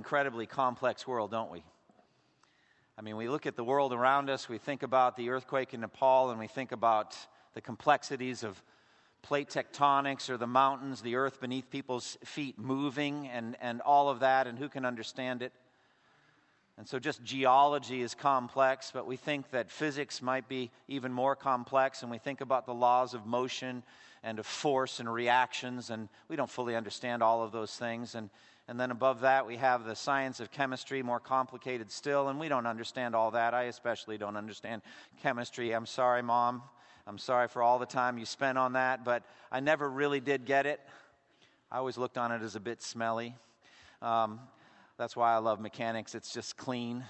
Incredibly complex world, don't we? I mean, we look at the world around us, we think about the earthquake in Nepal, and we think about the complexities of plate tectonics or the mountains, the earth beneath people's feet moving, and, and all of that, and who can understand it? And so, just geology is complex, but we think that physics might be even more complex, and we think about the laws of motion and of force and reactions, and we don't fully understand all of those things. And and then above that, we have the science of chemistry, more complicated still, and we don't understand all that. I especially don't understand chemistry. I'm sorry, Mom. I'm sorry for all the time you spent on that, but I never really did get it. I always looked on it as a bit smelly. Um, that's why I love mechanics, it's just clean.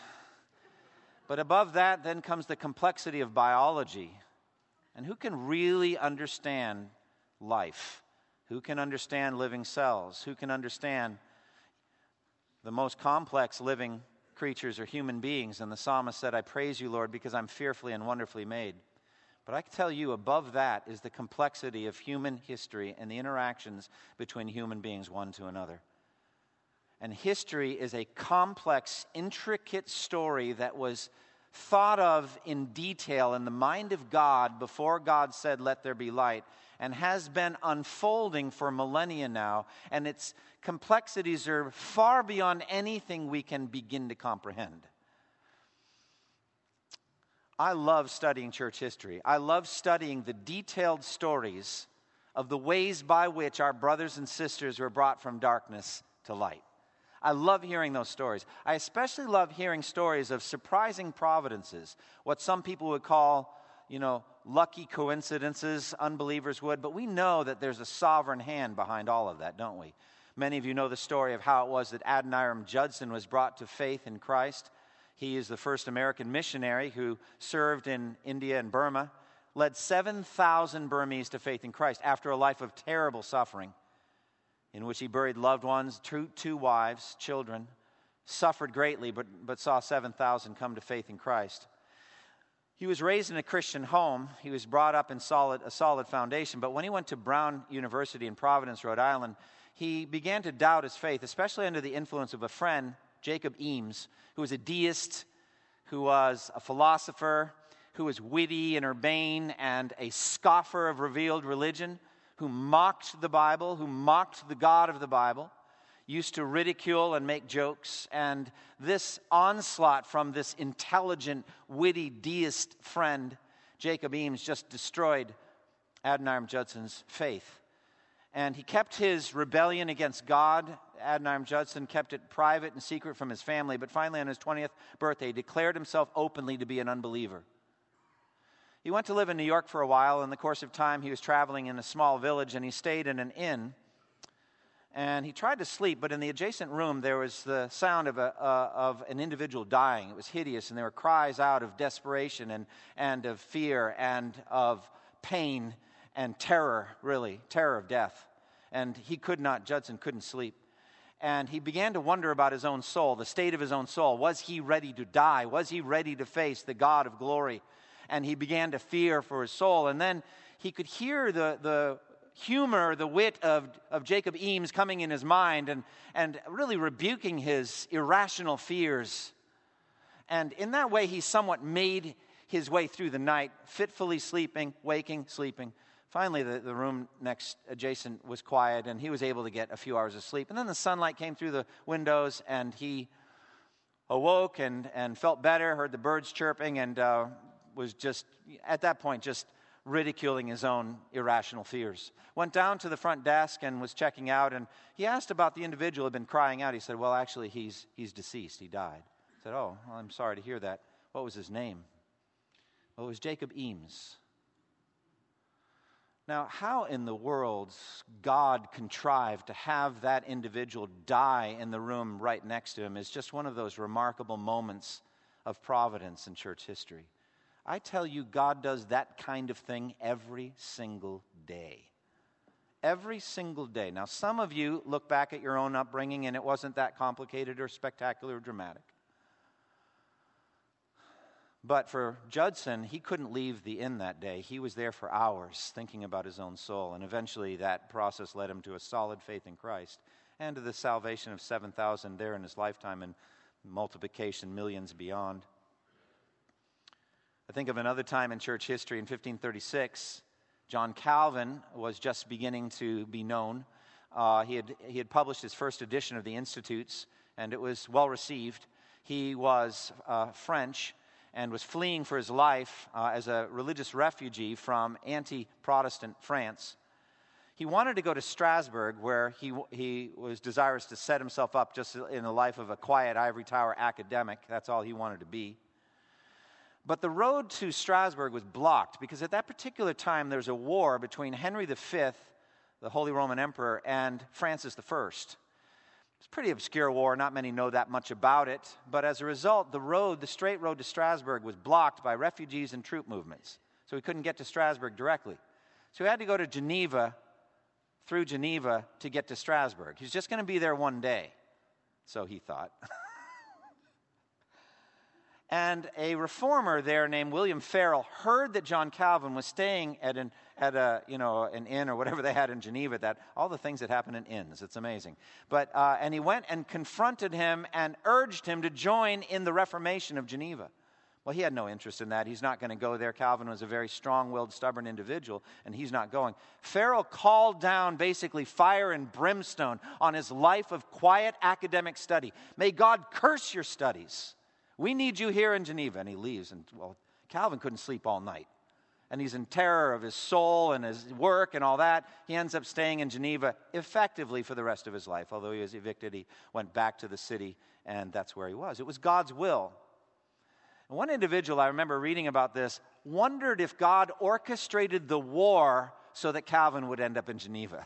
But above that, then comes the complexity of biology. And who can really understand life? Who can understand living cells? Who can understand the most complex living creatures are human beings. And the psalmist said, I praise you, Lord, because I'm fearfully and wonderfully made. But I can tell you, above that is the complexity of human history and the interactions between human beings one to another. And history is a complex, intricate story that was thought of in detail in the mind of God before God said, Let there be light, and has been unfolding for millennia now. And its complexities are far beyond anything we can begin to comprehend. I love studying church history. I love studying the detailed stories of the ways by which our brothers and sisters were brought from darkness to light. I love hearing those stories. I especially love hearing stories of surprising providences, what some people would call, you know, lucky coincidences, unbelievers would, but we know that there's a sovereign hand behind all of that, don't we? Many of you know the story of how it was that Adoniram Judson was brought to faith in Christ. He is the first American missionary who served in India and Burma, led 7,000 Burmese to faith in Christ after a life of terrible suffering in which he buried loved ones, two, two wives, children, suffered greatly, but, but saw 7,000 come to faith in Christ. He was raised in a Christian home. He was brought up in solid, a solid foundation. But when he went to Brown University in Providence, Rhode Island, he began to doubt his faith, especially under the influence of a friend, Jacob Eames, who was a deist, who was a philosopher, who was witty and urbane, and a scoffer of revealed religion who mocked the Bible, who mocked the God of the Bible, used to ridicule and make jokes. And this onslaught from this intelligent, witty deist friend, Jacob Eames, just destroyed Adoniram Judson's faith. And he kept his rebellion against God. Adoniram Judson kept it private and secret from his family, but finally, on his 20th birthday, he declared himself openly to be an unbeliever. He went to live in New York for a while. In the course of time, he was traveling in a small village and he stayed in an inn. And he tried to sleep, but in the adjacent room, there was the sound of, a, uh, of an individual dying. It was hideous, and there were cries out of desperation and, and of fear and of pain and terror, really, terror of death. And he could not, Judson couldn't sleep. And he began to wonder about his own soul, the state of his own soul. Was he ready to die? Was he ready to face the God of glory? And he began to fear for his soul. And then he could hear the, the humor, the wit of, of Jacob Eames coming in his mind and, and really rebuking his irrational fears. And in that way, he somewhat made his way through the night, fitfully sleeping, waking, sleeping. Finally, the, the room next adjacent was quiet, and he was able to get a few hours of sleep. And then the sunlight came through the windows, and he awoke and, and felt better, heard the birds chirping, and uh, was just, at that point, just ridiculing his own irrational fears. Went down to the front desk and was checking out, and he asked about the individual who had been crying out. He said, Well, actually, he's, he's deceased. He died. I said, Oh, well, I'm sorry to hear that. What was his name? Well, it was Jacob Eames. Now, how in the world God contrived to have that individual die in the room right next to him is just one of those remarkable moments of providence in church history. I tell you, God does that kind of thing every single day. Every single day. Now, some of you look back at your own upbringing and it wasn't that complicated or spectacular or dramatic. But for Judson, he couldn't leave the inn that day. He was there for hours thinking about his own soul. And eventually, that process led him to a solid faith in Christ and to the salvation of 7,000 there in his lifetime and multiplication, millions beyond. I think of another time in church history in 1536. John Calvin was just beginning to be known. Uh, he, had, he had published his first edition of the Institutes, and it was well received. He was uh, French and was fleeing for his life uh, as a religious refugee from anti Protestant France. He wanted to go to Strasbourg, where he, he was desirous to set himself up just in the life of a quiet ivory tower academic. That's all he wanted to be. But the road to Strasbourg was blocked because at that particular time there was a war between Henry V, the Holy Roman Emperor, and Francis I. It's a pretty obscure war. Not many know that much about it. But as a result, the road, the straight road to Strasbourg, was blocked by refugees and troop movements. So he couldn't get to Strasbourg directly. So he had to go to Geneva, through Geneva, to get to Strasbourg. He's just going to be there one day. So he thought. And a reformer there named William Farel heard that John Calvin was staying at an, at a, you know, an inn or whatever they had in Geneva, that all the things that happen in inns. It's amazing. But, uh, and he went and confronted him and urged him to join in the Reformation of Geneva. Well, he had no interest in that. He's not going to go there. Calvin was a very strong willed, stubborn individual, and he's not going. Farel called down basically fire and brimstone on his life of quiet academic study. May God curse your studies. We need you here in Geneva. And he leaves. And, well, Calvin couldn't sleep all night. And he's in terror of his soul and his work and all that. He ends up staying in Geneva effectively for the rest of his life. Although he was evicted, he went back to the city, and that's where he was. It was God's will. And one individual, I remember reading about this, wondered if God orchestrated the war so that Calvin would end up in Geneva.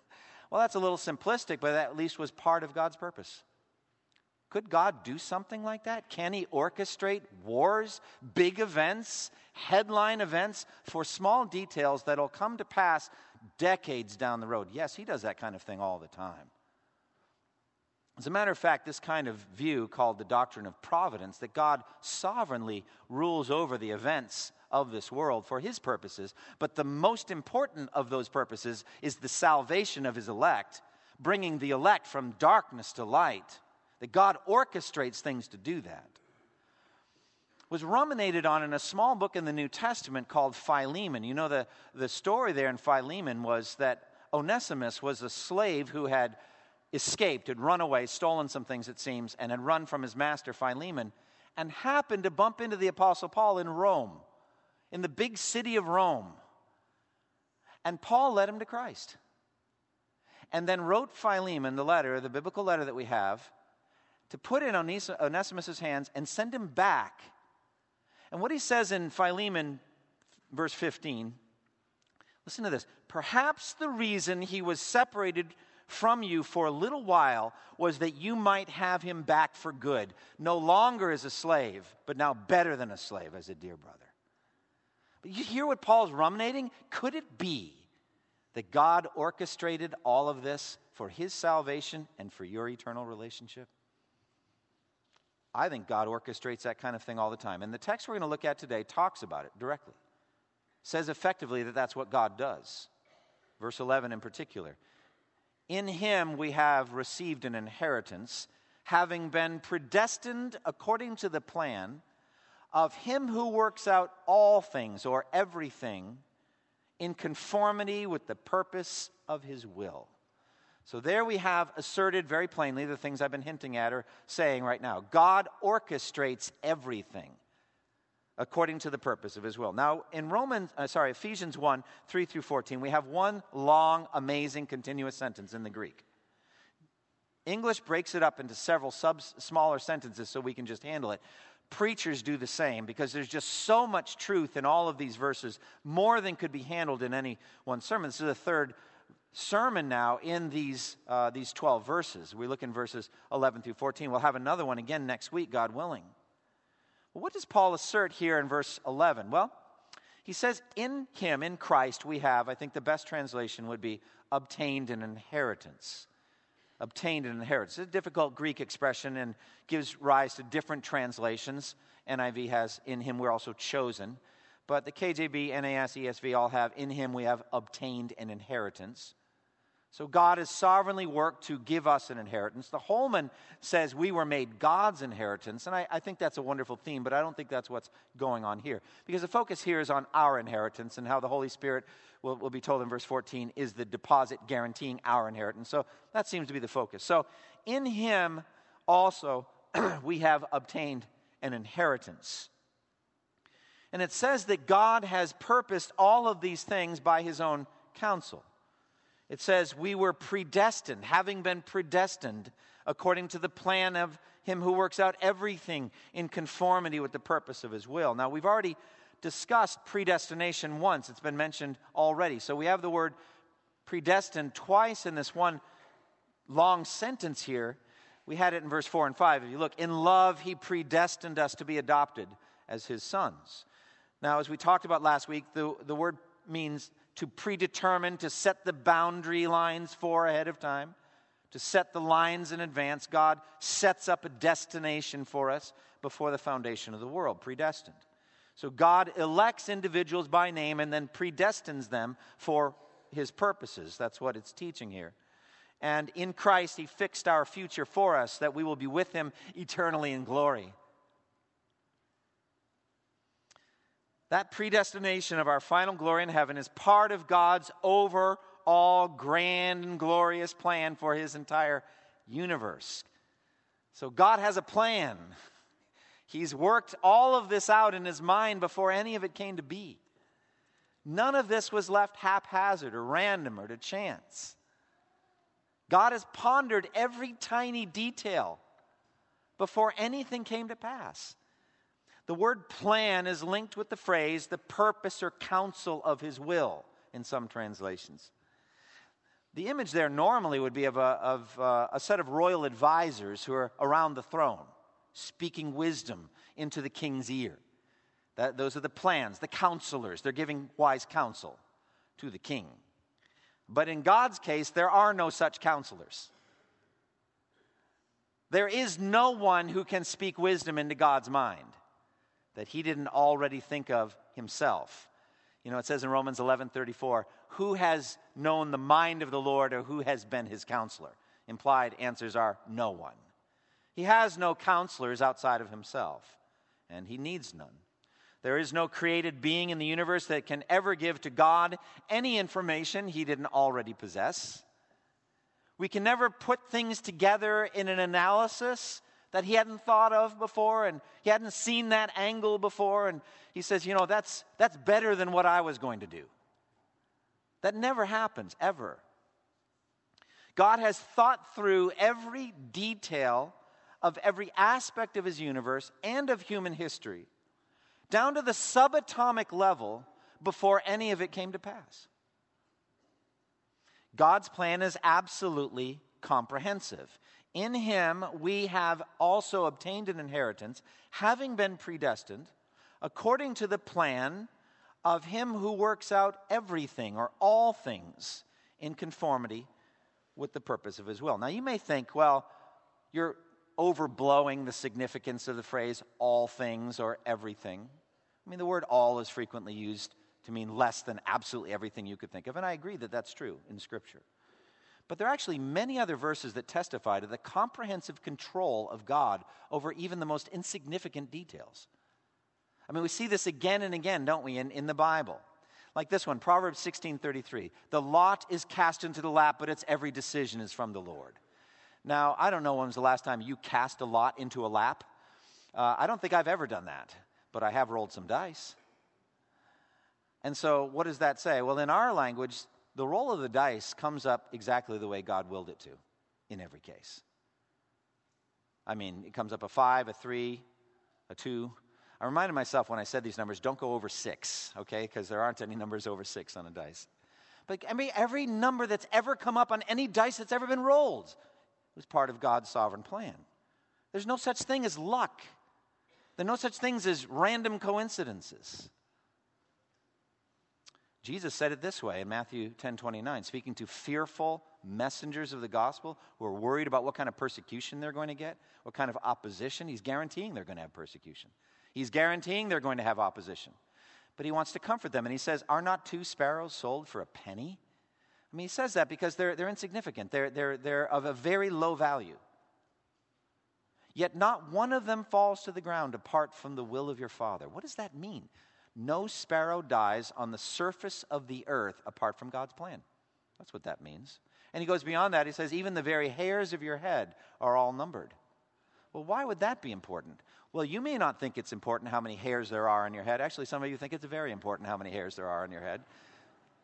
well, that's a little simplistic, but that at least was part of God's purpose. Could God do something like that? Can He orchestrate wars, big events, headline events for small details that'll come to pass decades down the road? Yes, He does that kind of thing all the time. As a matter of fact, this kind of view, called the doctrine of providence, that God sovereignly rules over the events of this world for his purposes, but the most important of those purposes is the salvation of his elect, bringing the elect from darkness to light that God orchestrates things to do that, was ruminated on in a small book in the New Testament called Philemon. You know, the, the story there in Philemon was that Onesimus was a slave who had escaped, had run away, stolen some things, it seems, and had run from his master Philemon, and happened to bump into the Apostle Paul in Rome, in the big city of Rome. And Paul led him to Christ. And then wrote Philemon the letter, the biblical letter that we have, to put it in Onesimus' hands and send him back. And what he says in Philemon, verse 15, listen to this. Perhaps the reason he was separated from you for a little while was that you might have him back for good, no longer as a slave, but now better than a slave, as a dear brother. But you hear what Paul's ruminating? Could it be that God orchestrated all of this for his salvation and for your eternal relationship? I think God orchestrates that kind of thing all the time. And the text we're going to look at today talks about it directly. Says effectively that that's what God does. Verse 11 in particular. In him we have received an inheritance, having been predestined according to the plan of him who works out all things or everything in conformity with the purpose of his will. So there we have asserted very plainly the things I've been hinting at or saying right now. God orchestrates everything according to the purpose of his will. Now, in Romans, uh, sorry, Ephesians 1 3 through 14, we have one long, amazing, continuous sentence in the Greek. English breaks it up into several sub smaller sentences so we can just handle it. preachers do the same because there's just so much truth in all of these verses, more than could be handled in any one sermon. This is the third sermon now in these, uh, these 12 verses. We look in verses 11 through 14. We'll have another one again next week, God willing. What does Paul assert here in verse 11? Well, he says, In him, in Christ, we have, I think the best translation would be obtained an inheritance obtained an inheritance. It's a difficult Greek expression and gives rise to different translations. NIV has, in him we're also chosen. But the KJB, NAS, ESV all have, in him we have obtained an inheritance. So God has sovereignly worked to give us an inheritance. The Holman says we were made God's inheritance, and I, I, think that's a wonderful theme, but I don't think that's what's going on here. Because the focus here is on our inheritance and how the Holy Spirit will, will be told in verse 14 is the deposit guaranteeing our inheritance. So that seems to be the focus. So in Him also we have obtained an inheritance. And it says that God has purposed all of these things by His own counsel. It says, We were predestined, having been predestined according to the plan of Him who works out everything in conformity with the purpose of His will. Now, we've already discussed predestination once, it's been mentioned already. So we have the word predestined twice in this one long sentence here. We had it in verse 4 and 5. If you look, in love, He predestined us to be adopted as His sons. Now, as we talked about last week, the, the word means to predetermine, to set the boundary lines for ahead of time, to set the lines in advance. God sets up a destination for us before the foundation of the world, predestined. So God elects individuals by name and then predestines them for his purposes. That's what it's teaching here. And in Christ, he fixed our future for us that we will be with him eternally in glory. That predestination of our final glory in heaven is part of God's overall grand and glorious plan for his entire universe. So God has a plan. He's worked all of this out in his mind before any of it came to be. None of this was left haphazard or random or to chance. God has pondered every tiny detail before anything came to pass. The word plan is linked with the phrase the purpose or counsel of his will in some translations. The image there normally would be of, a, of uh, a set of royal advisors who are around the throne, speaking wisdom into the king's ear. That, those are the plans, the counselors. They're giving wise counsel to the king. But in God's case, there are no such counselors. There is no one who can speak wisdom into God's mind that he didn't already think of himself. You know, it says in Romans 11 34, who has known the mind of the Lord or who has been his counselor? Implied answers are no one. He has no counselors outside of himself, and he needs none. There is no created being in the universe that can ever give to God any information he didn't already possess. We can never put things together in an analysis that he hadn't thought of before and he hadn't seen that angle before. And he says, You know, that's, that's better than what I was going to do. That never happens, ever. God has thought through every detail of every aspect of his universe and of human history, down to the subatomic level before any of it came to pass. God's plan is absolutely comprehensive. In him we have also obtained an inheritance, having been predestined, according to the plan of him who works out everything or all things in conformity with the purpose of his will. Now you may think, well, you're overblowing the significance of the phrase all things or everything. I mean, the word all is frequently used to mean less than absolutely everything you could think of, and I agree that that's true in Scripture. But there are actually many other verses that testify to the comprehensive control of God over even the most insignificant details. I mean, we see this again and again, don't we, in, in the Bible? Like this one, Proverbs 16:33. The lot is cast into the lap, but its every decision is from the Lord. Now, I don't know when was the last time you cast a lot into a lap. Uh, I don't think I've ever done that, but I have rolled some dice. And so, what does that say? Well, in our language, the roll of the dice comes up exactly the way God willed it to in every case. I mean, it comes up a five, a three, a two. I reminded myself when I said these numbers, don't go over six, okay? Because there aren't any numbers over six on a dice. But I mean, every number that's ever come up on any dice that's ever been rolled was part of God's sovereign plan. There's no such thing as luck. There are no such things as random coincidences. Jesus said it this way in Matthew 10 29, speaking to fearful messengers of the gospel who are worried about what kind of persecution they're going to get, what kind of opposition. He's guaranteeing they're going to have persecution. He's guaranteeing they're going to have opposition. But he wants to comfort them, and he says, Are not two sparrows sold for a penny? I mean, he says that because they're, they're insignificant, they're, they're, they're of a very low value. Yet not one of them falls to the ground apart from the will of your Father. What does that mean? No sparrow dies on the surface of the earth apart from God's plan. That's what that means. And he goes beyond that. He says, even the very hairs of your head are all numbered. Well, why would that be important? Well, you may not think it's important how many hairs there are on your head. Actually, some of you think it's very important how many hairs there are on your head.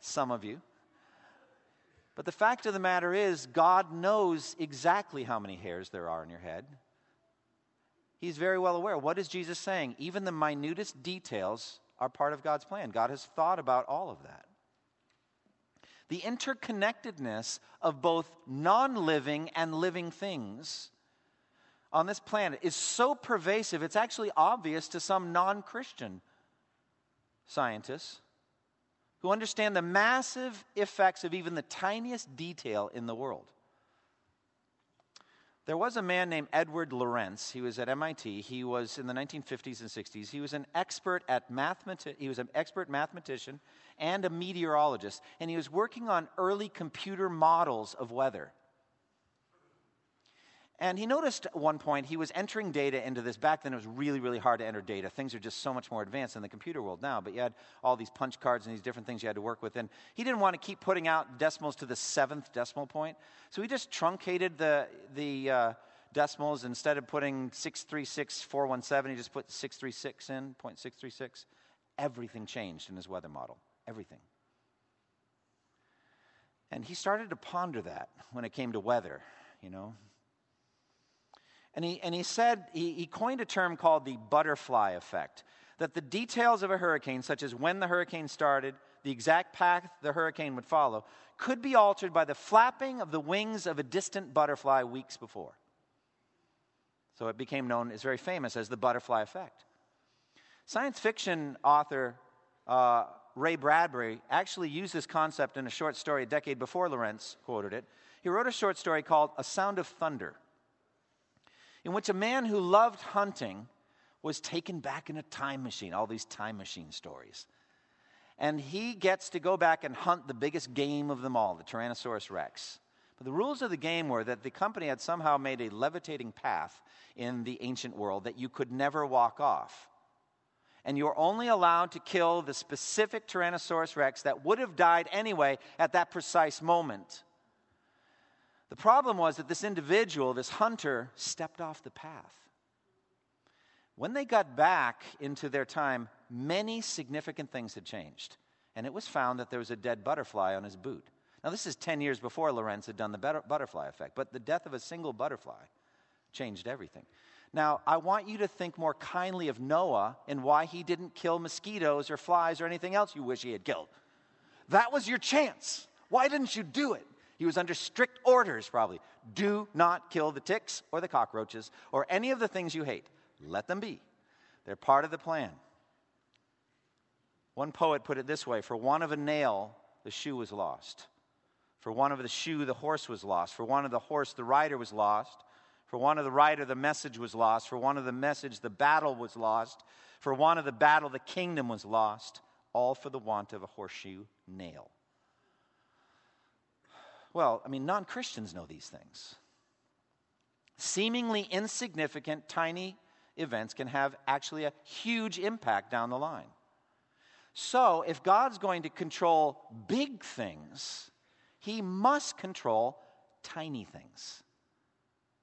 Some of you. But the fact of the matter is, God knows exactly how many hairs there are in your head. He's very well aware. What is Jesus saying? Even the minutest details are part of God's plan. God has thought about all of that. The interconnectedness of both non living and living things on this planet is so pervasive, it's actually obvious to some non Christian scientists who understand the massive effects of even the tiniest detail in the world. There was a man named Edward Lorenz. He was at MIT. He was in the 1950s and 60s. He was an expert at mathemati- he was an expert mathematician and a meteorologist, and he was working on early computer models of weather. And he noticed at one point he was entering data into this. Back then, it was really, really hard to enter data. Things are just so much more advanced in the computer world now. But you had all these punch cards and these different things you had to work with. And he didn't want to keep putting out decimals to the seventh decimal point. So he just truncated the, the uh, decimals. Instead of putting 636417, he just put 636 in, 0.636. Everything changed in his weather model. Everything. And he started to ponder that when it came to weather, you know. And he, and he said, he, he coined a term called the butterfly effect. That the details of a hurricane, such as when the hurricane started, the exact path the hurricane would follow, could be altered by the flapping of the wings of a distant butterfly weeks before. So it became known, it's very famous as the butterfly effect. Science fiction author uh, Ray Bradbury actually used this concept in a short story a decade before Lorenz quoted it. He wrote a short story called A Sound of Thunder in which a man who loved hunting was taken back in a time machine, all these time machine stories. And he gets to go back and hunt the biggest game of them all, the Tyrannosaurus rex. But the rules of the game were that the company had somehow made a levitating path in the ancient world that you could never walk off. And you were only allowed to kill the specific Tyrannosaurus rex that would have died anyway at that precise moment. The problem was that this individual, this hunter, stepped off the path. When they got back into their time, many significant things had changed. And it was found that there was a dead butterfly on his boot. Now, this is 10 years before Lorenz had done the butterfly effect, but the death of a single butterfly changed everything. Now, I want you to think more kindly of Noah and why he didn't kill mosquitoes or flies or anything else you wish he had killed. That was your chance. Why didn't you do it? He was under strict orders, probably. Do not kill the ticks or the cockroaches or any of the things you hate. Let them be. They're part of the plan. One poet put it this way For one of a nail, the shoe was lost. For one of the shoe, the horse was lost. For one of the horse, the rider was lost. For one of the rider, the message was lost. For one of the message, the battle was lost. For one of the battle, the kingdom was lost. All for the want of a horseshoe nail. Well, I mean, non Christians know these things. Seemingly insignificant, tiny events can have actually a huge impact down the line. So, if God's going to control big things, he must control tiny things.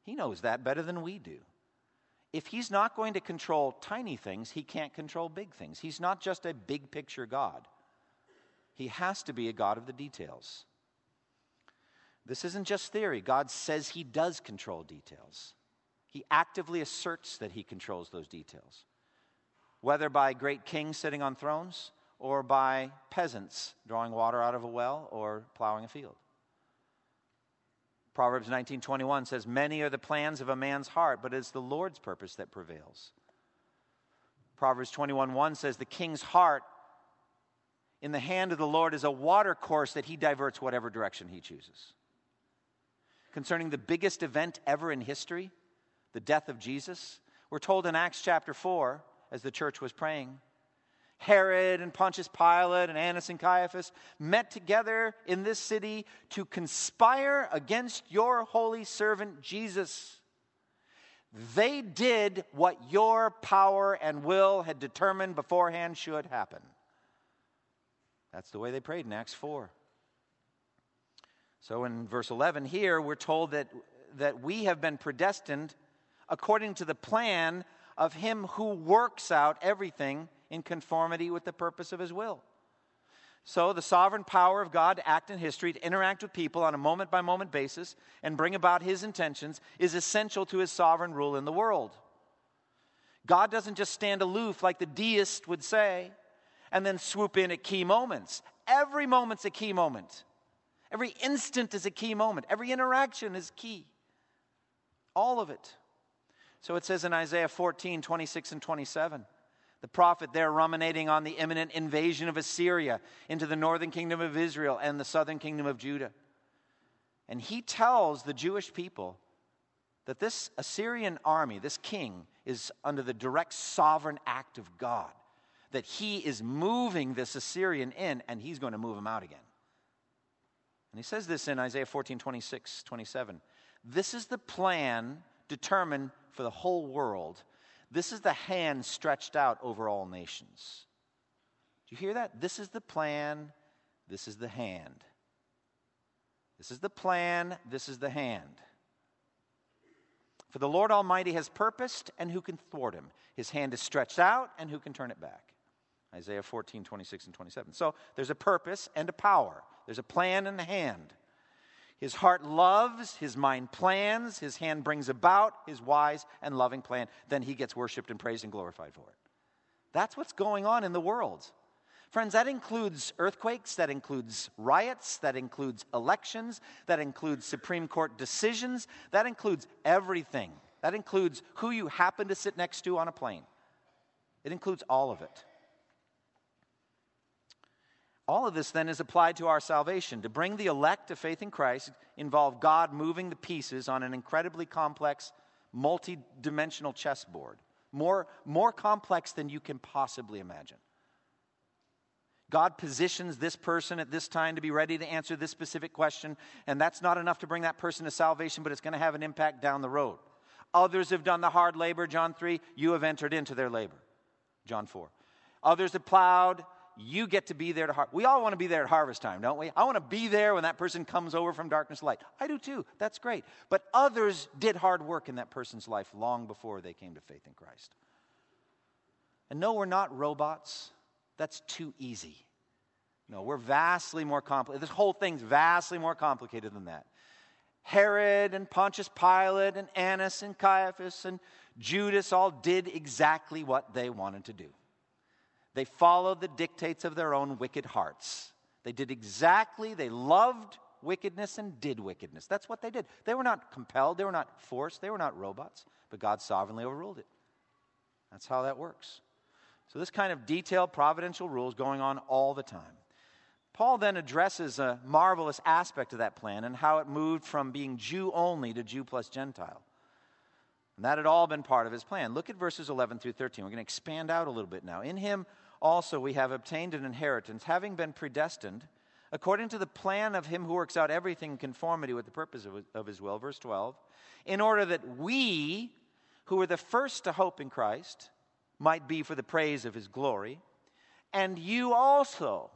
He knows that better than we do. If he's not going to control tiny things, he can't control big things. He's not just a big picture God, he has to be a God of the details. This isn't just theory. God says He does control details, He actively asserts that He controls those details. whether by great kings sitting on thrones or by peasants drawing water out of a well or plowing a field. Proverbs 19:21 says many are the plans of a man's heart but it's the Lord's purpose that prevails. Proverbs 21:1 says the king's heart in the hand of the Lord is a water course that he diverts whatever direction he chooses. Concerning the biggest event ever in history, the death of Jesus, we're told in Acts chapter 4 as the church was praying Herod and Pontius Pilate and Annas and Caiaphas met together in this city to conspire against your holy servant Jesus. They did what your power and will had determined beforehand should happen. That's the way they prayed in Acts 4. So in verse 11 here, we're told that, that we have been predestined according to the plan of Him who works out everything in conformity with the purpose of his will. So, the sovereign power of God to act in history, to interact with people on a moment by moment basis, and bring about his intentions is essential to his sovereign rule in the world. God doesn't just stand aloof like the deist would say and then swoop in at key moments. Every moment's a key moment. Every instant is a key moment. Every interaction is key. All of it. So it says in Isaiah 14, 26 and 27. The prophet there ruminating on the imminent invasion of Assyria into the northern kingdom of Israel and the southern kingdom of Judah. And he tells the Jewish people that this Assyrian army, this king, is under the direct sovereign act of God. That he is moving this Assyrian in and he's going to move him out again. And he says this in Isaiah 14, 26, 27. This is the plan determined for the whole world this is the hand stretched out over all nations. Do you hear that? This is the plan, this is the hand. This is the plan, this is the hand. For the Lord Almighty has purposed, and who can thwart him? His hand is stretched out, and who can turn it back? Isaiah 14, 26, and 27. So there's a purpose and a power, there's a plan in the hand. His heart loves, his mind plans, his hand brings about his wise and loving plan. Then he gets worshiped and praised and glorified for it. That's what's going on in the world. Friends, that includes earthquakes, that includes riots, that includes elections, that includes Supreme Court decisions, that includes everything. That includes who you happen to sit next to on a plane. It includes all of it. All of this then is applied to our salvation. To bring the elect to faith in Christ involve God moving the pieces on an incredibly complex, multi dimensional chessboard, more, more complex than you can possibly imagine. God positions this person at this time to be ready to answer this specific question, and that's not enough to bring that person to salvation, but it's going to have an impact down the road. Others have done the hard labor, John 3. You have entered into their labor, John 4. Others have plowed, you get to be there to harvest. We all want to be there at harvest time, don't we? I want to be there when that person comes over from darkness to light. I do too. That's great. But others did hard work in that person's life long before they came to faith in Christ. And no, we're not robots. That's too easy. No, we're vastly more complicated. This whole thing's vastly more complicated than that. Herod and Pontius Pilate and Annas and Caiaphas and Judas all did exactly what they wanted to do. They followed the dictates of their own wicked hearts. They did exactly, they loved wickedness and did wickedness. That's what they did. They were not compelled, they were not forced, they were not robots, but God sovereignly overruled it. That's how that works. So, this kind of detailed providential rule is going on all the time. Paul then addresses a marvelous aspect of that plan and how it moved from being Jew only to Jew plus Gentile. And that had all been part of his plan. Look at verses 11 through 13. We're going to expand out a little bit now. In him also we have obtained an inheritance, having been predestined according to the plan of him who works out everything in conformity with the purpose of, his will. Verse 12. In order that we, who were the first to hope in Christ, might be for the praise of his glory. And you also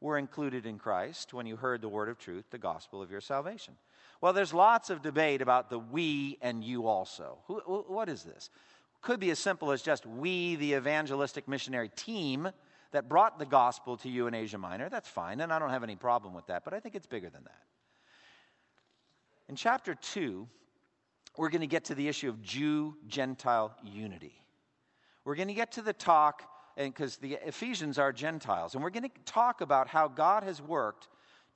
were included in Christ when you heard the word of truth, the gospel of your salvation. Well, there's lots of debate about the we and you also. Who, what is this? Could be as simple as just we, the evangelistic missionary team that brought the gospel to you in Asia Minor. That's fine, and I don't have any problem with that, but I think it's bigger than that. In chapter 2, we're going to get to the issue of Jew Gentile unity. we're going to get to the talk, because the Ephesians are Gentiles, and we're going to talk about how God has worked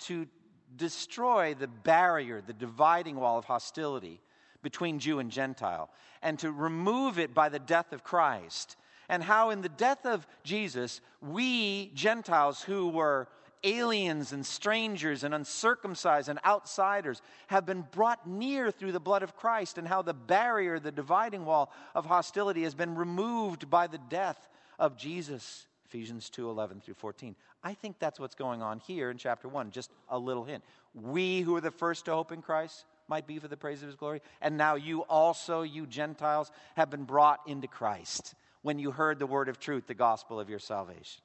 to destroy the barrier, the dividing wall of hostility between Jew and Gentile, and to remove it by the death of Christ. And how, in the death of Jesus, we Gentiles who were aliens and strangers and uncircumcised and outsiders have been brought near through the blood of Christ, and how the barrier, the dividing wall of hostility has been removed by the death of Jesus. Ephesians 2 11 through 14. I think that's what's going on here in chapter 1. Just a little hint. We who are the first to hope in Christ might be for the praise of his glory. And now you also, you Gentiles, have been brought into Christ when you heard the word of truth, the gospel of your salvation.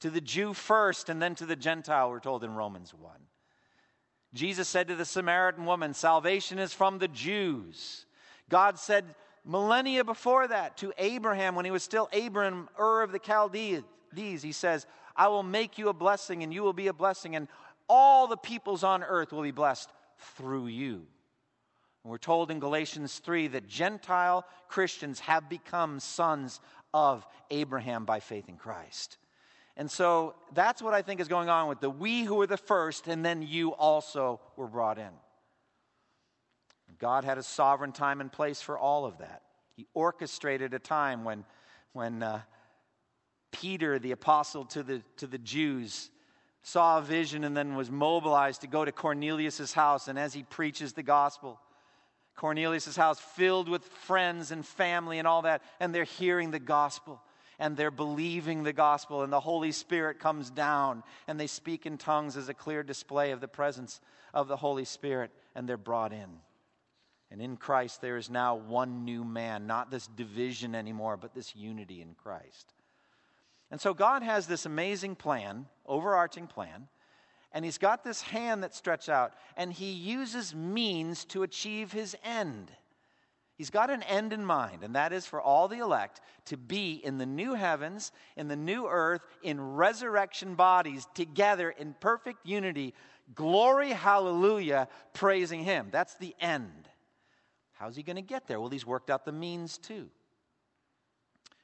To the Jew first, and then to the Gentile, we're told in Romans 1. Jesus said to the Samaritan woman, Salvation is from the Jews. God said millennia before that to Abraham when he was still Abram, Ur of the Chaldees, He says, I will make you a blessing, and you will be a blessing, and all the peoples on earth will be blessed through you. And we're told in Galatians 3 that Gentile Christians have become sons of Abraham by faith in Christ. And so that's what I think is going on with the we who were the first, and then you also were brought in. God had a sovereign time and place for all of that. He orchestrated a time when, when uh, Peter, the apostle to the, to the Jews, saw a vision and then was mobilized to go to Cornelius' house. And as he preaches the gospel, Cornelius' house filled with friends and family and all that, and they're hearing the gospel and they're believing the gospel, and the Holy Spirit comes down and they speak in tongues as a clear display of the presence of the Holy Spirit, and they're brought in. And in Christ, there is now one new man, not this division anymore, but this unity in Christ. And so God has this amazing plan, overarching plan and he's got this hand that stretched out, and he uses means to achieve his end. He's got an end in mind, and that is for all the elect to be in the new heavens, in the new earth, in resurrection bodies, together in perfect unity. Glory, hallelujah, praising him. That's the end. How's he going to get there? Well, he's worked out the means too.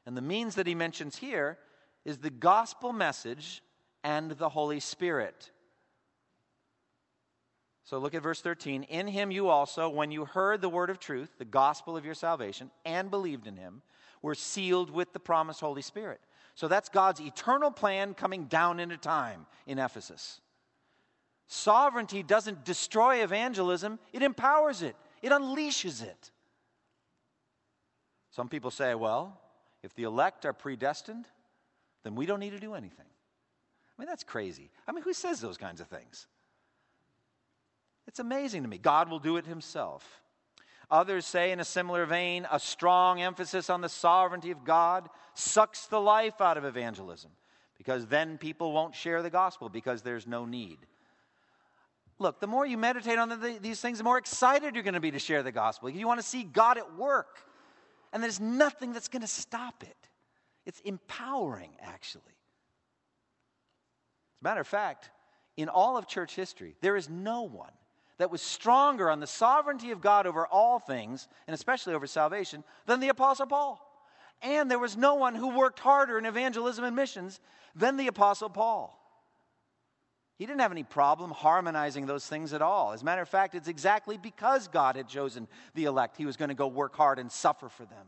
And the means that he mentions here is the gospel message and the Holy Spirit. So look at verse 13. In him you also, when you heard the word of truth, the gospel of your salvation, and believed in him, were sealed with the promised Holy Spirit. So that's God's eternal plan coming down into time in Ephesus. Sovereignty doesn't destroy evangelism, it empowers it, it unleashes it. Some people say, well, if the elect are predestined, then we don't need to do anything. I mean, that's crazy. I mean, who says those kinds of things? It's amazing to me. God will do it himself. Others say, in a similar vein, a strong emphasis on the sovereignty of God sucks the life out of evangelism because then people won't share the gospel because there's no need. Look, the more you meditate on the, these things, the more excited you're going to be to share the gospel. You want to see God at work. And there's nothing that's going to stop it. It's empowering, actually. As a matter of fact, in all of church history, there is no one that was stronger on the sovereignty of God over all things, and especially over salvation, than the Apostle Paul. And there was no one who worked harder in evangelism and missions than the Apostle Paul. He didn't have any problem harmonizing those things at all. As a matter of fact, it's exactly because God had chosen the elect, he was going to go work hard and suffer for them.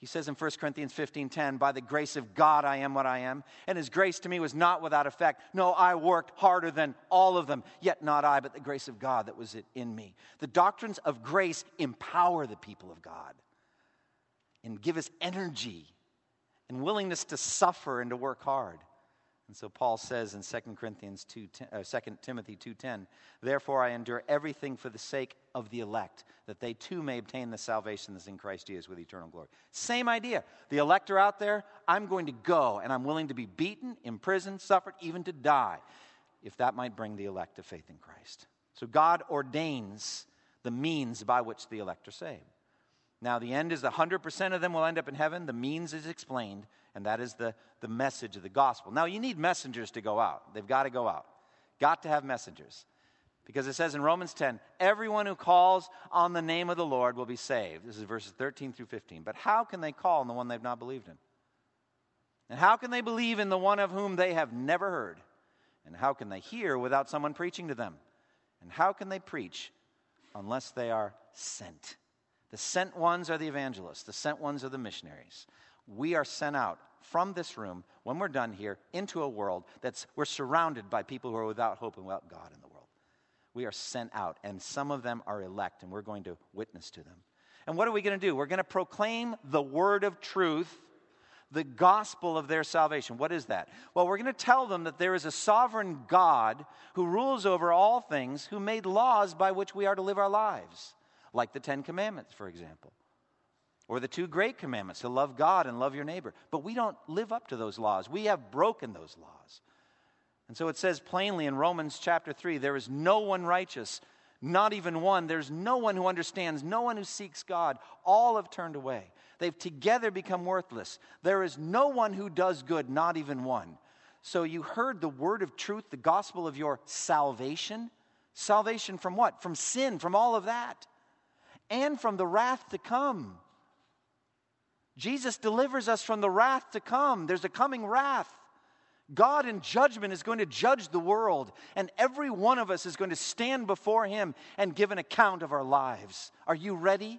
He says in 1 Corinthians 15:10, "By the grace of God I am what I am, and his grace to me was not without effect. No, I worked harder than all of them, yet not I, but the grace of God that was in me." The doctrines of grace empower the people of God and give us energy and willingness to suffer and to work hard. And so Paul says in 2 Corinthians 2, uh, 2 Timothy 2:10, "Therefore I endure everything for the sake of the elect, that they too may obtain the salvation that's in Christ Jesus with eternal glory." Same idea. The elect are out there, I'm going to go and I'm willing to be beaten, imprisoned, suffered, even to die, if that might bring the elect to faith in Christ. So God ordains the means by which the elect are saved. Now, the end is 100% of them will end up in heaven. The means is explained, and that is the, the message of the gospel. Now, you need messengers to go out. They've got to go out. Got to have messengers. Because it says in Romans 10, everyone who calls on the name of the Lord will be saved. This is verses 13 through 15. But how can they call on the one they've not believed in? And how can they believe in the one of whom they have never heard? And how can they hear without someone preaching to them? And how can they preach unless they are sent? The sent ones are the evangelists, the sent ones are the missionaries. We are sent out from this room when we're done here into a world that's we're surrounded by people who are without hope and without God in the world. We are sent out, and some of them are elect, and we're going to witness to them. And what are we going to do? We're going to proclaim the word of truth the gospel of their salvation. What is that? Well, we're going to tell them that there is a sovereign God who rules over all things, who made laws by which we are to live our lives, like the Ten Commandments, for example, or the two great commandments to love God and love your neighbor. But we don't live up to those laws, we have broken those laws. And so it says plainly in Romans chapter 3 there is no one righteous, not even one. There's no one who understands, no one who seeks God. All have turned away. They've together become worthless. There is no one who does good, not even one. So you heard the word of truth, the gospel of your salvation. Salvation from what? From sin, from all of that, and from the wrath to come. Jesus delivers us from the wrath to come. There's a coming wrath. God in judgment is going to judge the world, and every one of us is going to stand before Him and give an account of our lives. Are you ready?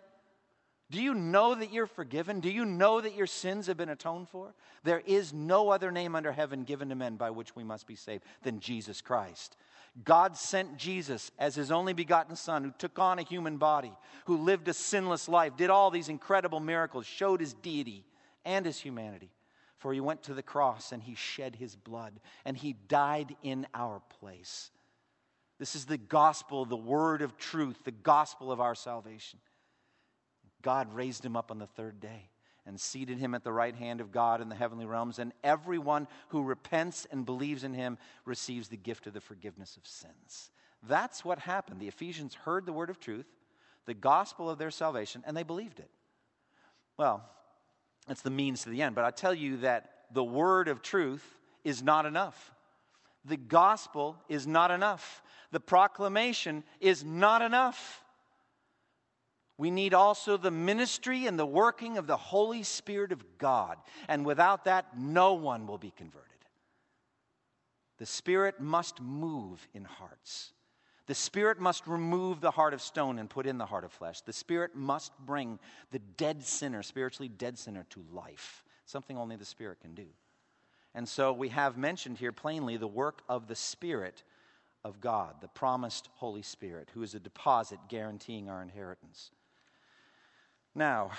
Do you know that you're forgiven? Do you know that your sins have been atoned for? There is no other name under heaven given to men by which we must be saved than Jesus Christ. God sent Jesus as his only begotten Son, who took on a human body, who lived a sinless life, did all these incredible miracles, showed his deity and his humanity. For he went to the cross and he shed his blood and he died in our place. This is the gospel, the word of truth, the gospel of our salvation. God raised him up on the third day and seated him at the right hand of God in the heavenly realms. And everyone who repents and believes in him receives the gift of the forgiveness of sins. That's what happened. The Ephesians heard the word of truth, the gospel of their salvation, and they believed it. Well, that's the means to the end. But I tell you that the word of truth is not enough. The gospel is not enough. The proclamation is not enough. We need also the ministry and the working of the Holy Spirit of God. And without that, no one will be converted. The Spirit must move in hearts. The Spirit must remove the heart of stone and put in the heart of flesh. The Spirit must bring the dead sinner, spiritually dead sinner, to life. Something only the Spirit can do. And so we have mentioned here plainly the work of the Spirit of God, the promised Holy Spirit, who is a deposit guaranteeing our inheritance. Now,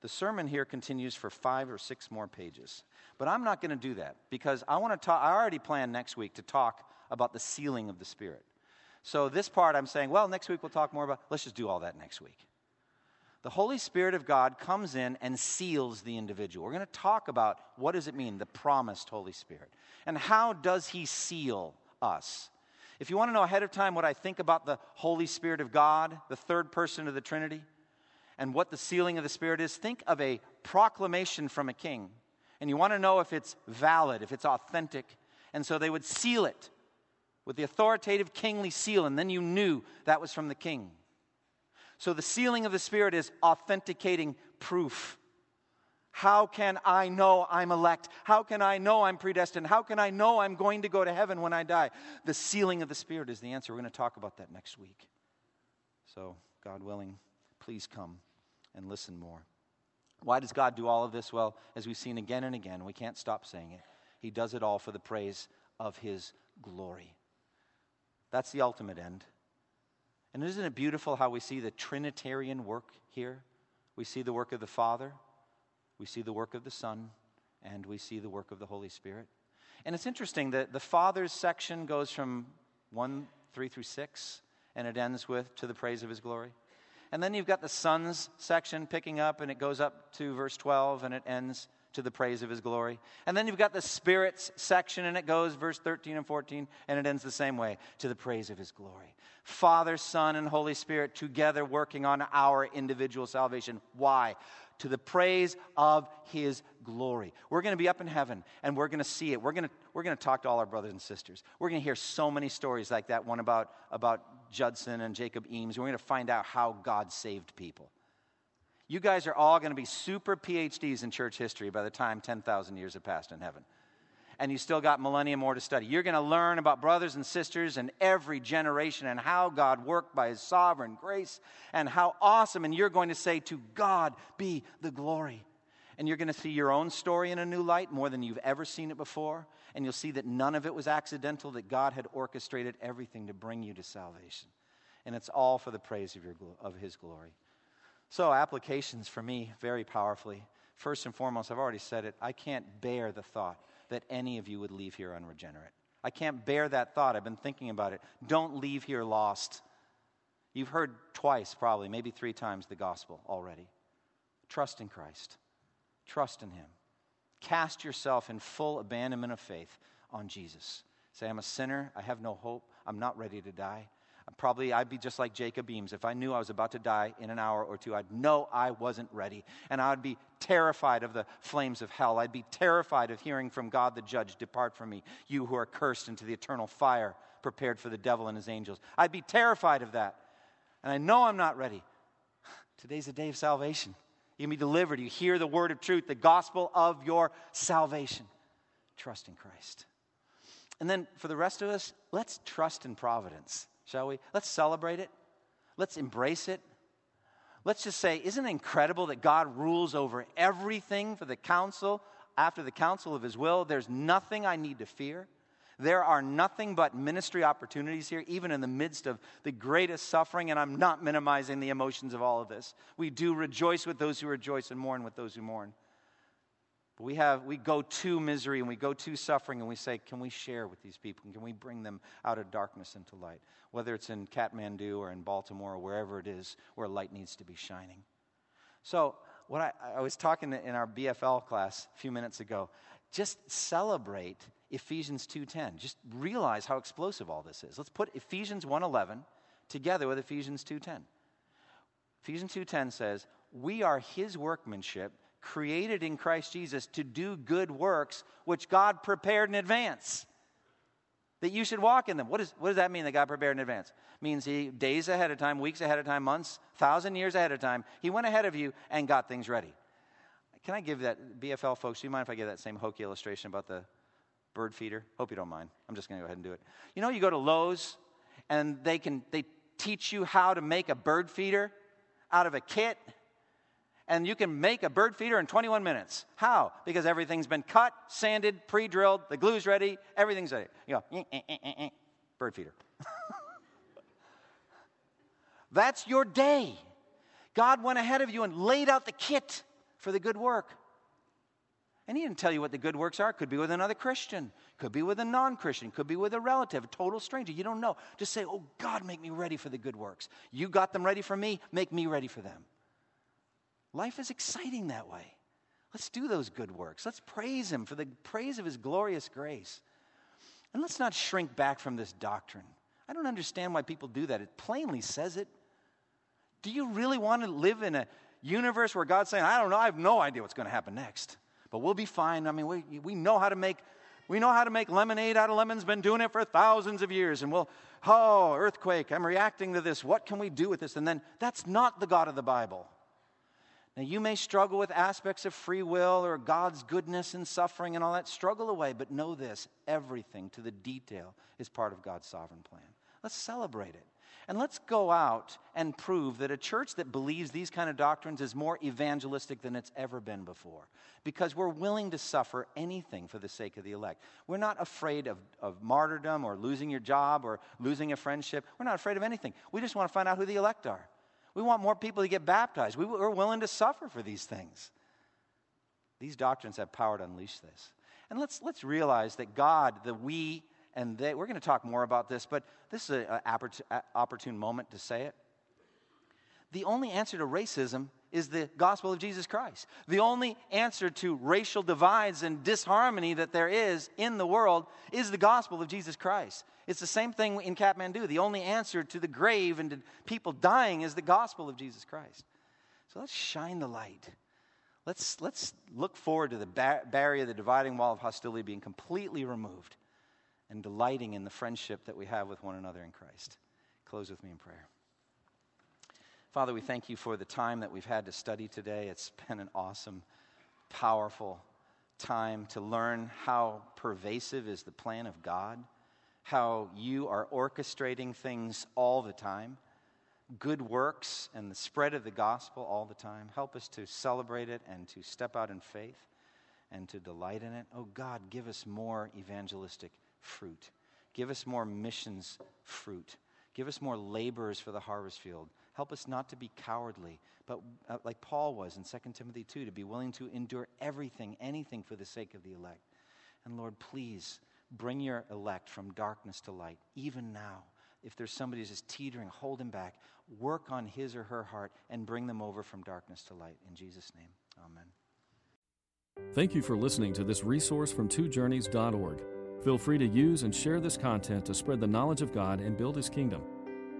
the sermon here continues for five or six more pages. But I'm not going to do that because I want to talk. I already plan next week to talk about the sealing of the Spirit. So, this part I'm saying, well, next week we'll talk more about. Let's just do all that next week. The Holy Spirit of God comes in and seals the individual. We're going to talk about what does it mean, the promised Holy Spirit, and how does He seal us. If you want to know ahead of time what I think about the Holy Spirit of God, the third person of the Trinity, and what the sealing of the Spirit is, think of a proclamation from a king. And you want to know if it's valid, if it's authentic. And so they would seal it with the authoritative kingly seal, and then you knew that was from the king. So the sealing of the Spirit is authenticating proof. How can I know I'm elect? How can I know I'm predestined? How can I know I'm going to go to heaven when I die? The sealing of the Spirit is the answer. We're going to talk about that next week. So, God willing please come and listen more. Why does God do all of this? Well, as we've seen again and again, we can't stop saying it. He does it all for the praise of His glory. That's the ultimate end. And isn't it beautiful how we see the Trinitarian work here? We see the work of the Father, we see the work of the Son, and we see the work of the Holy Spirit. And it's interesting that the Father's section goes from 1, 3 through 6, and it ends with to the praise of His glory. And then you've got the sons section picking up, and it goes up to verse 12 and it ends to the praise of his glory. And then you've got the spirits section, and it goes verse 13 and 14, and it ends the same way to the praise of his glory. Father, Son, and Holy Spirit together working on our individual salvation. Why? To the praise of his glory. We're going to be up in heaven and we're going to see it. We're going to, we're going to talk to all our brothers and sisters. We're going to hear so many stories like that one about, about Judson and Jacob Eames. We're going to find out how God saved people. You guys are all going to be super PhDs in church history by the time 10,000 years have passed in heaven. And you still got millennia more to study. You're going to learn about brothers and sisters in every generation and how God worked by his sovereign grace and how awesome. And you're going to say, To God be the glory. And you're going to see your own story in a new light more than you've ever seen it before. And you'll see that none of it was accidental, that God had orchestrated everything to bring you to salvation. And it's all for the praise of, your, of his glory. So, applications for me very powerfully. First and foremost, I've already said it, I can't bear the thought that any of you would leave here unregenerate. I can't bear that thought. I've been thinking about it. Don't leave here lost. You've heard twice, probably, maybe three times, the gospel already. Trust in Christ, trust in Him. Cast yourself in full abandonment of faith on Jesus. Say, I'm a sinner. I have no hope. I'm not ready to die. Probably I'd be just like Jacob Eames. If I knew I was about to die in an hour or two, I'd know I wasn't ready. And I'd be terrified of the flames of hell. I'd be terrified of hearing from God the judge, Depart from me, you who are cursed into the eternal fire prepared for the devil and his angels. I'd be terrified of that. And I know I'm not ready. Today's the day of salvation. You can be delivered. You hear the word of truth, the gospel of your salvation. Trust in Christ. And then for the rest of us, let's trust in providence shall we? Let's celebrate it. Let's embrace it. Let's just say, isn't it incredible that God rules over everything for the counsel, after the counsel of his will? There's nothing I need to fear. There are nothing but ministry opportunities here, even in the midst of the greatest suffering, and I'm not minimizing the emotions of all of this. We do rejoice with those who rejoice and mourn with those who mourn. But we have we go to misery and we go to suffering and we say, can we share with these people? Can we bring them out of darkness into light? Whether it's in Kathmandu or in Baltimore or wherever it is where light needs to be shining. So what I, I was talking in our BFL class a few minutes ago, just celebrate Ephesians 2:10. Just realize how explosive all this is. Let's put Ephesians 1:11 together with Ephesians 2:10. Ephesians 2:10 says, "We are his workmanship, created in Christ Jesus to do good works which God prepared in advance. That you should walk in them. What, is, what does that mean that God prepared in advance? It means he days ahead of time, weeks ahead of time, months, thousand years ahead of time. He went ahead of you and got things ready. Can I give that BFL folks? Do you mind if I give that same hokey illustration about the bird feeder? Hope you don't mind. I'm just going to go ahead and do it. You know, you go to Lowe's and they can they teach you how to make a bird feeder out of a kit and you can make a bird feeder in 21 minutes. How? Because everything's been cut, sanded, pre drilled, the glue's ready, everything's ready. You go, eh, eh, eh, bird feeder. That's your day. God went ahead of you and laid out the kit for the good work. And he didn't tell you what the good works are. Could be with another Christian, could be with a non Christian, could be with a relative, a total stranger. You don't know. Just say, Oh, God, make me ready for the good works. You got them ready for me, make me ready for them. Life is exciting that way. Let's do those good works. Let's praise Him for the praise of His glorious grace. And let's not shrink back from this doctrine. I don't understand why people do that. It plainly says it. Do you really want to live in a universe where God's saying, I don't know, I have no idea what's going to happen next, but we'll be fine? I mean, we, we know how to make. We know how to make lemonade out of lemons, been doing it for thousands of years. And we'll, oh, earthquake, I'm reacting to this. What can we do with this? And then that's not the God of the Bible. Now, you may struggle with aspects of free will or God's goodness and suffering and all that. Struggle away, but know this everything to the detail is part of God's sovereign plan. Let's celebrate it. And let's go out and prove that a church that believes these kind of doctrines is more evangelistic than it's ever been before. Because we're willing to suffer anything for the sake of the elect. We're not afraid of, of martyrdom or losing your job or losing a friendship. We're not afraid of anything. We just want to find out who the elect are. We want more people to get baptized. We, are willing to suffer for these things. These doctrines have power to unleash this. And let's, let's realize that God, the we, and they, we're going to talk more about this, but this is an opportune moment to say it. The only answer to racism is the gospel of Jesus Christ. The only answer to racial divides and disharmony that there is in the world is the gospel of Jesus Christ. It's the same thing in Kathmandu. The only answer to the grave and to people dying is the gospel of Jesus Christ. So let's shine the light. Let's, let's look forward to the bar- barrier, the dividing wall of hostility being completely removed and delighting in the friendship that we have with one another in Christ. Close with me in prayer. Father, we thank you for the time that we've had to study today. It's been an awesome, powerful time to learn how pervasive is the plan of God, how you are orchestrating things all the time, good works and the spread of the gospel all the time. Help us to celebrate it and to step out in faith and to delight in it. Oh God, give us more evangelistic fruit. Give us more missions fruit. Give us more laborers for the harvest field. Help us not to be cowardly, but uh, like Paul was in 2 Timothy 2, to be willing to endure everything, anything for the sake of the elect. And Lord, please bring your elect from darkness to light, even now. If there's somebody who's just teetering, hold him back. Work on his or her heart and bring them over from darkness to light. In Jesus' name, amen. Thank you for listening to this resource from twojourneys.org. Feel free to use and share this content to spread the knowledge of God and build his kingdom.